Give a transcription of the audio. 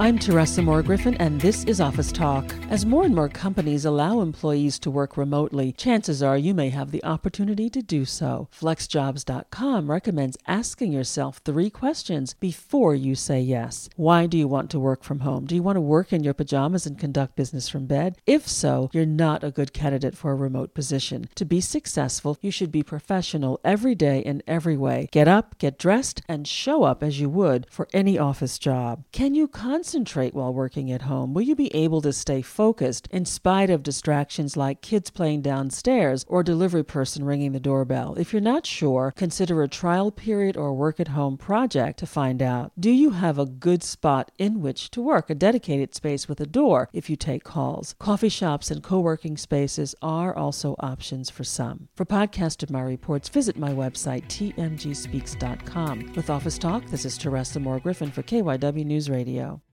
I'm Teresa Moore Griffin, and this is Office Talk. As more and more companies allow employees to work remotely, chances are you may have the opportunity to do so. FlexJobs.com recommends asking yourself three questions before you say yes. Why do you want to work from home? Do you want to work in your pajamas and conduct business from bed? If so, you're not a good candidate for a remote position. To be successful, you should be professional every day in every way. Get up, get dressed, and show up as you would for any office job. Can you concentrate? Concentrate while working at home? Will you be able to stay focused in spite of distractions like kids playing downstairs or delivery person ringing the doorbell? If you're not sure, consider a trial period or work at home project to find out. Do you have a good spot in which to work, a dedicated space with a door if you take calls? Coffee shops and co working spaces are also options for some. For podcast of my reports, visit my website, tmgspeaks.com. With Office Talk, this is Teresa Moore Griffin for KYW News Radio.